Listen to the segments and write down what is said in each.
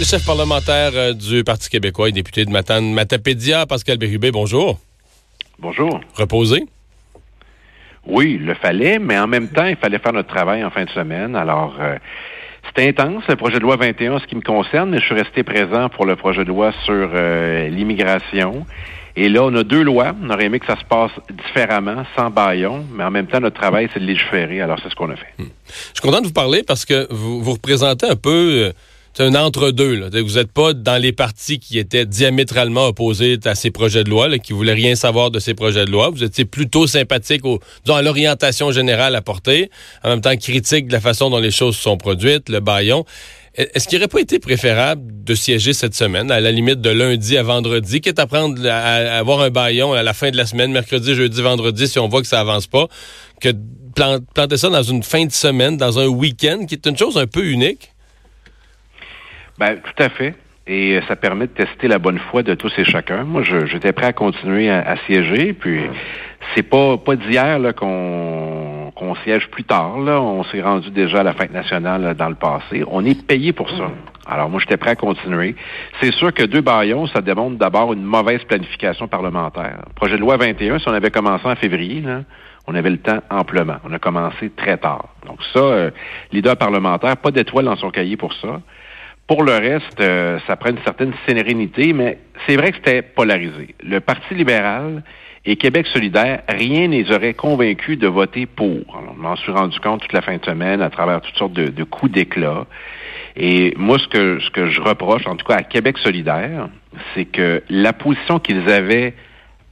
Le chef parlementaire euh, du Parti québécois et député de Matane, Matapédia, Pascal Bérubé, bonjour. Bonjour. Reposé? Oui, il le fallait, mais en même temps, il fallait faire notre travail en fin de semaine. Alors, euh, c'était intense, le projet de loi 21 en ce qui me concerne, mais je suis resté présent pour le projet de loi sur euh, l'immigration. Et là, on a deux lois. On aurait aimé que ça se passe différemment, sans baillon, mais en même temps, notre travail, c'est de légiférer. Alors, c'est ce qu'on a fait. Hmm. Je suis content de vous parler parce que vous, vous représentez un peu euh, c'est un entre-deux. Vous n'êtes pas dans les partis qui étaient diamétralement opposés à ces projets de loi, là, qui voulaient rien savoir de ces projets de loi. Vous étiez plutôt sympathique au, à l'orientation générale apportée, en même temps critique de la façon dont les choses sont produites, le baillon. Est-ce qu'il n'aurait pas été préférable de siéger cette semaine, à la limite de lundi à vendredi, quitte à prendre à, avoir un baillon à la fin de la semaine, mercredi, jeudi, vendredi, si on voit que ça avance pas, que planter ça dans une fin de semaine, dans un week-end, qui est une chose un peu unique? Ben, tout à fait. Et euh, ça permet de tester la bonne foi de tous et chacun. Moi, j'étais prêt à continuer à, siéger. Puis, c'est pas pas d'hier qu'on qu'on siège plus tard. Là. On s'est rendu déjà à la fête nationale dans le passé. On est payé pour ça. Alors, moi, j'étais prêt à continuer. C'est sûr que deux baillons, ça démontre d'abord une mauvaise planification parlementaire. projet de loi 21, si on avait commencé en février, là, on avait le temps amplement. On a commencé très tard. Donc ça, euh, leader parlementaire, pas d'étoile dans son cahier pour ça. Pour le reste, euh, ça prend une certaine sérénité, mais c'est vrai que c'était polarisé. Le Parti libéral et Québec solidaire, rien ne les aurait convaincus de voter pour. Alors, je m'en suis rendu compte toute la fin de semaine à travers toutes sortes de, coups d'éclat. Et moi, ce que, ce que je reproche, en tout cas à Québec solidaire, c'est que la position qu'ils avaient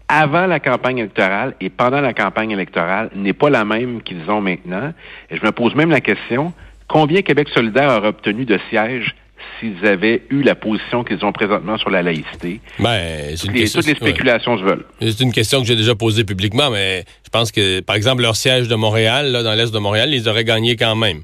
avant la campagne électorale et pendant la campagne électorale n'est pas la même qu'ils ont maintenant. Et je me pose même la question, combien Québec solidaire aura obtenu de sièges s'ils avaient eu la position qu'ils ont présentement sur la laïcité. Ben, toutes, les, toutes les spéculations se veulent. C'est une question que j'ai déjà posée publiquement, mais je pense que, par exemple, leur siège de Montréal, là, dans l'est de Montréal, ils auraient gagné quand même.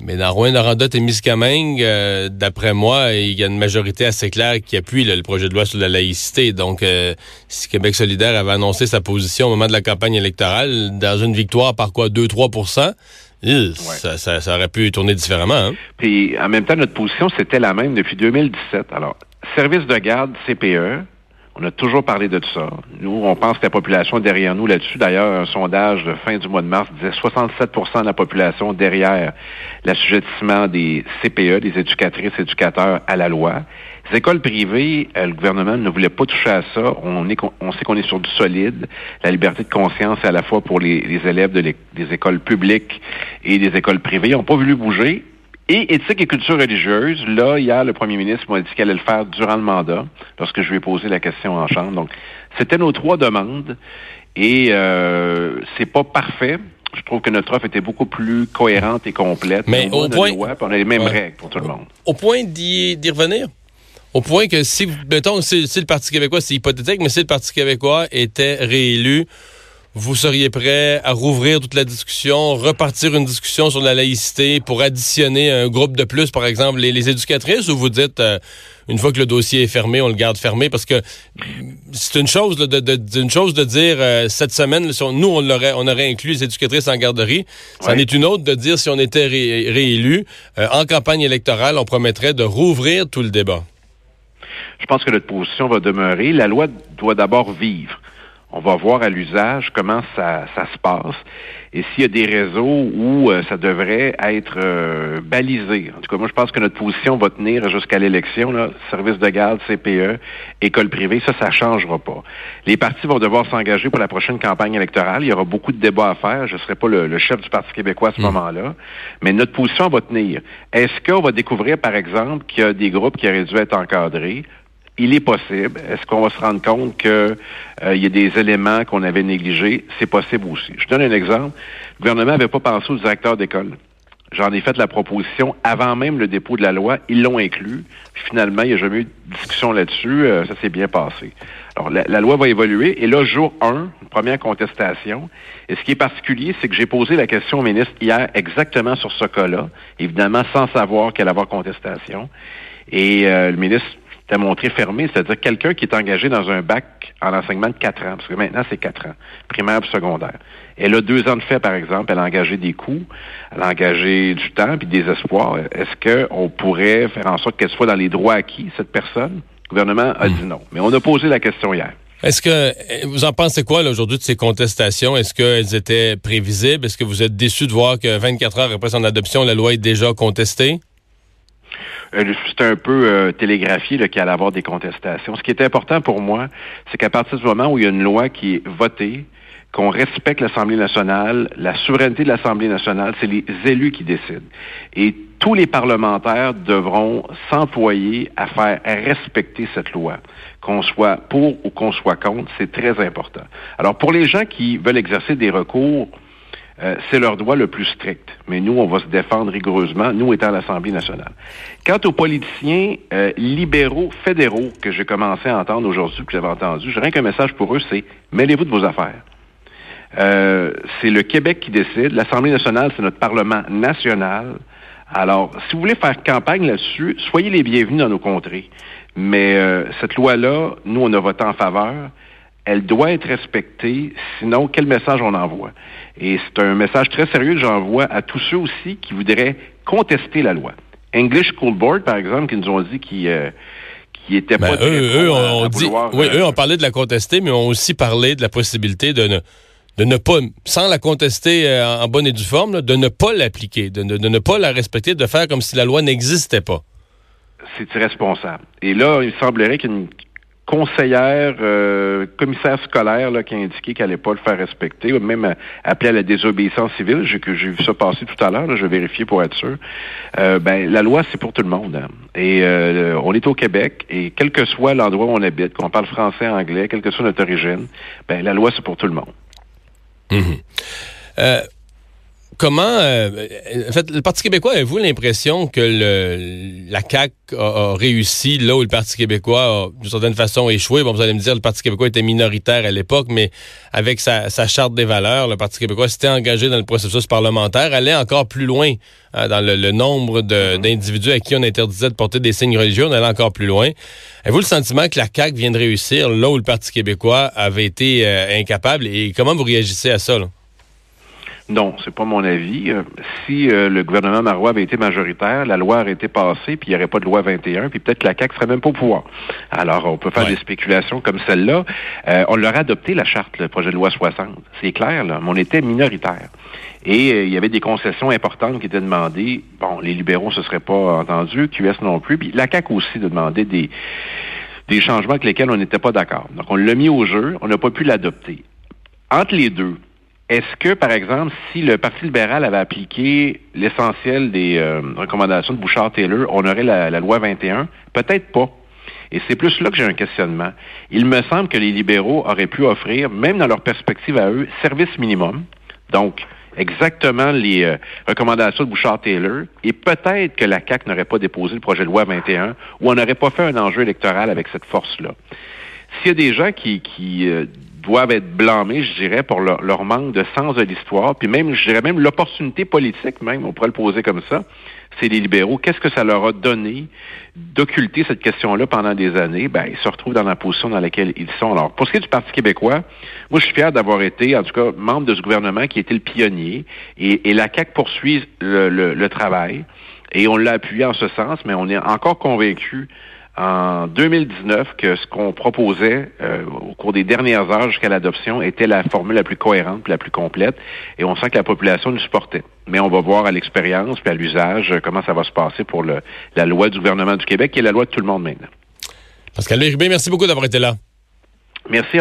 Mais dans Rouen-Noranda et Miscamingue, euh, d'après moi, il y a une majorité assez claire qui appuie le projet de loi sur la laïcité. Donc, euh, si Québec solidaire avait annoncé sa position au moment de la campagne électorale, dans une victoire par quoi, 2-3 ça, ça, aurait pu tourner différemment. Hein? Puis, en même temps, notre position, c'était la même depuis 2017. Alors, service de garde, CPE, on a toujours parlé de tout ça. Nous, on pense que la population est derrière nous là-dessus. D'ailleurs, un sondage de fin du mois de mars disait 67% de la population derrière l'assujettissement des CPE, des éducatrices et éducateurs à la loi. Les écoles privées, euh, le gouvernement ne voulait pas toucher à ça. On, est, on sait qu'on est sur du solide. La liberté de conscience est à la fois pour les, élèves des écoles publiques et des écoles privées. Ils n'ont pas voulu bouger. Et éthique et culture religieuse, là, hier, le premier ministre m'a dit qu'elle allait le faire durant le mandat, lorsque je lui ai posé la question en chambre. Donc, c'était nos trois demandes. Et euh, c'est pas parfait. Je trouve que notre offre était beaucoup plus cohérente et complète. Mais au point, on a les mêmes règles pour tout le monde. Au point d'y revenir, au point que si, mettons, si, si le Parti québécois, c'est hypothétique, mais si le Parti québécois était réélu, vous seriez prêt à rouvrir toute la discussion, repartir une discussion sur la laïcité pour additionner un groupe de plus, par exemple, les, éducatrices, ou vous dites, euh, une fois que le dossier est fermé, on le garde fermé? Parce que c'est une chose de, de, chose de dire, euh, cette semaine, nous, on, aurait, on aurait inclus les éducatrices en garderie. C'en est une autre de dire, si on était réélu, euh, en campagne électorale, on promettrait de rouvrir tout le débat. Je pense que notre position va demeurer. La loi doit d'abord vivre. On va voir à l'usage comment ça, ça se passe et s'il y a des réseaux où euh, ça devrait être euh, balisé. En tout cas, moi, je pense que notre position va tenir jusqu'à l'élection. Service de garde, CPE, école privée, ça, ça changera pas. Les partis vont devoir s'engager pour la prochaine campagne électorale. Il y aura beaucoup de débats à faire. Je ne serai pas le, chef du Parti québécois à ce hmm. moment-là. Mais notre position va tenir. Est-ce qu'on va découvrir, par exemple, qu'il y a des groupes qui auraient dû être encadrés? Il est possible. Est-ce qu'on va se rendre compte qu'il euh, y a des éléments qu'on avait négligés? C'est possible aussi. Je donne un exemple. Le gouvernement n'avait pas pensé aux directeurs d'école. J'en ai fait la proposition avant même le dépôt de la loi. Ils l'ont inclus. finalement, il n'y a jamais eu de discussion là-dessus. Euh, ça s'est bien passé. Alors, la, la, loi va évoluer. Et là, jour 1, première contestation. Et ce qui est particulier, c'est que j'ai posé la question au ministre hier exactement sur ce cas-là, évidemment sans savoir qu'elle allait avoir contestation. Et euh, le ministre à montrer fermé, c'est-à-dire quelqu'un qui est engagé dans un bac en enseignement de quatre ans, parce que maintenant c'est quatre ans, primaire et secondaire. Elle a deux ans de fait, par exemple, elle a engagé des coûts, elle a engagé du temps puis des espoirs. Est-ce qu'on pourrait faire en sorte qu'elle soit dans les droits acquis, cette personne? Le gouvernement a dit non. Mais on a posé la question hier. Est-ce que vous en pensez quoi aujourd'hui de ces contestations? Est-ce qu'elles étaient prévisibles? Est-ce que vous êtes déçu de voir que 24 heures après son adoption, la loi est déjà contestée? Euh, c'est un peu euh, télégraphié qu'il allait avoir des contestations. Ce qui est important pour moi, c'est qu'à partir du moment où il y a une loi qui est votée, qu'on respecte l'Assemblée nationale, la souveraineté de l'Assemblée nationale, c'est les élus qui décident. Et tous les parlementaires devront s'employer à faire respecter cette loi. Qu'on soit pour ou qu'on soit contre, c'est très important. Alors, pour les gens qui veulent exercer des recours, euh, c'est leur droit le plus strict. Mais nous, on va se défendre rigoureusement, nous étant l'Assemblée nationale. Quant aux politiciens euh, libéraux fédéraux que j'ai commencé à entendre aujourd'hui, que j'avais entendu, j'ai rien qu'un message pour eux, c'est mêlez-vous de vos affaires. Euh, c'est le Québec qui décide. L'Assemblée nationale, c'est notre Parlement national. Alors, si vous voulez faire campagne là-dessus, soyez les bienvenus dans nos contrées. Mais cette loi-là, nous, on a voté en faveur. Elle doit être respectée, sinon, quel message on envoie? Et c'est un message très sérieux que j'envoie à tous ceux aussi qui voudraient contester la loi. English School Board, par exemple, qui nous ont dit qu'ils euh, qui étaient ben, pas eux, eux, on dit, oui, eux ont parlé de la contester, mais ont aussi parlé de la possibilité de ne de ne pas, sans la contester euh, en bonne et due forme, de ne pas l'appliquer, de, ne pas la respecter, de faire comme si la loi n'existait pas. C'est irresponsable. Et là, il semblerait qu'une conseillère, euh, commissaire scolaire là, qui a indiqué qu'elle n'allait pas le faire respecter, ou même euh, appelé à la désobéissance civile, j'ai, vu ça passer tout à l'heure, je vais vérifier pour être sûr. ben, la loi, c'est pour tout le monde. Hein. Et on est au Québec, et quel que soit l'endroit où on habite, qu'on parle français, anglais, quelle que soit notre origine, ben, la loi, c'est pour tout le monde. Mhm. Euh, comment, euh, en fait, le Parti québécois, avez-vous l'impression que le, la CAQ a, réussi là où le Parti québécois a, d'une certaine façon, échoué? Bon, vous allez me dire, le Parti québécois était minoritaire à l'époque, mais avec sa, charte des valeurs, le Parti québécois s'était engagé dans le processus parlementaire, allait encore plus loin hein, dans le, nombre mhm. d'individus à qui on interdisait de porter des signes religieux, on allait encore plus loin. Avez-vous le sentiment que la CAQ vient de réussir là où le Parti québécois avait été euh, incapable? Et comment vous réagissez à ça? Là? Non, c'est pas mon avis. Euh, si euh, le gouvernement Marois avait été majoritaire, la loi aurait été passée, puis il n'y aurait pas de loi 21, puis peut-être que la CAQ serait même pas au pouvoir. Alors, on peut faire des spéculations comme celle-là. Euh, on leur a adopté la charte, le projet de loi 60. C'est clair, là, mais on était minoritaire. Et il y avait des concessions importantes qui étaient demandées. Bon, les libéraux ne se seraient pas entendus, QS non plus, puis la CAQ aussi de demander des des changements avec lesquels on n'était pas d'accord. Donc, on l'a mis au jeu, on n'a pas pu l'adopter. Entre les deux, est-ce que, par exemple, si le Parti libéral avait appliqué l'essentiel des euh, recommandations de Bouchard-Taylor, on aurait la, loi 21? Peut-être pas. Et c'est plus là que j'ai un questionnement. Il me semble que les libéraux auraient pu offrir, même dans leur perspective à eux, service minimum. Donc, exactement les euh, recommandations de Bouchard-Taylor. Et peut-être que la CAQ n'aurait pas déposé le projet de loi 21 ou on n'aurait pas fait un enjeu électoral avec cette force-là. S'il y a des gens qui, euh, doivent être blâmés, je dirais, pour leur, manque de sens de l'histoire, puis même, je dirais même l'opportunité politique, même, on pourrait le poser comme ça, c'est les libéraux. Qu'est-ce que ça leur a donné d'occulter cette question-là pendant des années? Ben, ils se retrouvent dans la position dans laquelle ils sont. Alors, pour ce qui est du Parti québécois, moi, je suis fier d'avoir été, en tout cas, membre de ce gouvernement qui était le pionnier, et, la CAQ poursuit le, le travail, et on l'a appuyé en ce sens, mais on est encore convaincu en 2019 que ce qu'on proposait euh, au cours des dernières heures jusqu'à l'adoption était la formule la plus cohérente, la plus complète, et on sent que la population nous supportait. Mais on va voir à l'expérience puis à l'usage euh, comment ça va se passer pour le, la loi du gouvernement du Québec, qui est la loi de tout le monde maintenant. Pascal Lérubin, merci beaucoup d'avoir été là. Merci.